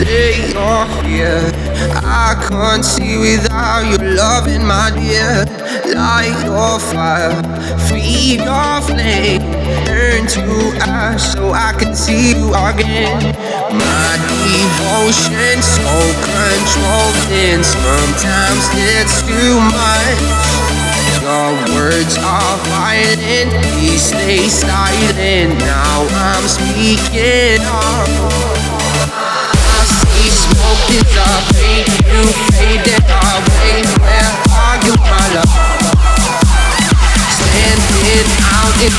say you're here. I can't see without your loving, my dear. Light your fire, feed your flame, turn to ash so I can see you again. My devotion so controlling, sometimes it's too much. Your words are violent, please stay silent. Now I'm speaking up.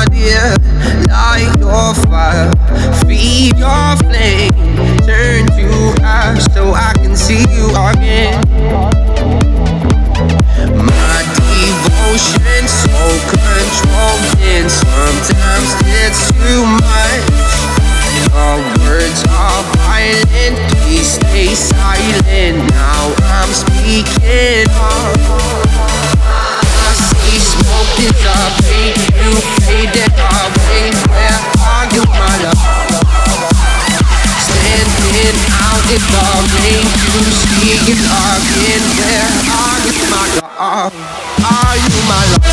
my dear. Light your fire, feed your flame, turn to ash so I can see you again. My devotion so controlling, sometimes it's too much. Words are violent, stay silent. Now I'm speaking you see. Where are you, my love? Are you my love?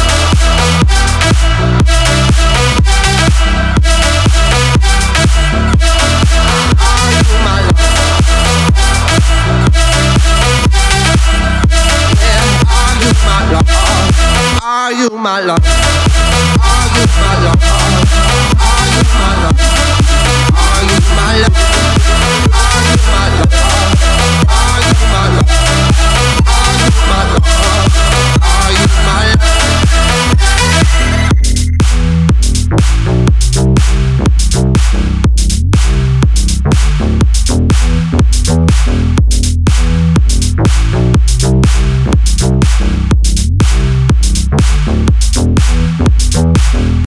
Are you my love? Are you my love? Are you my love?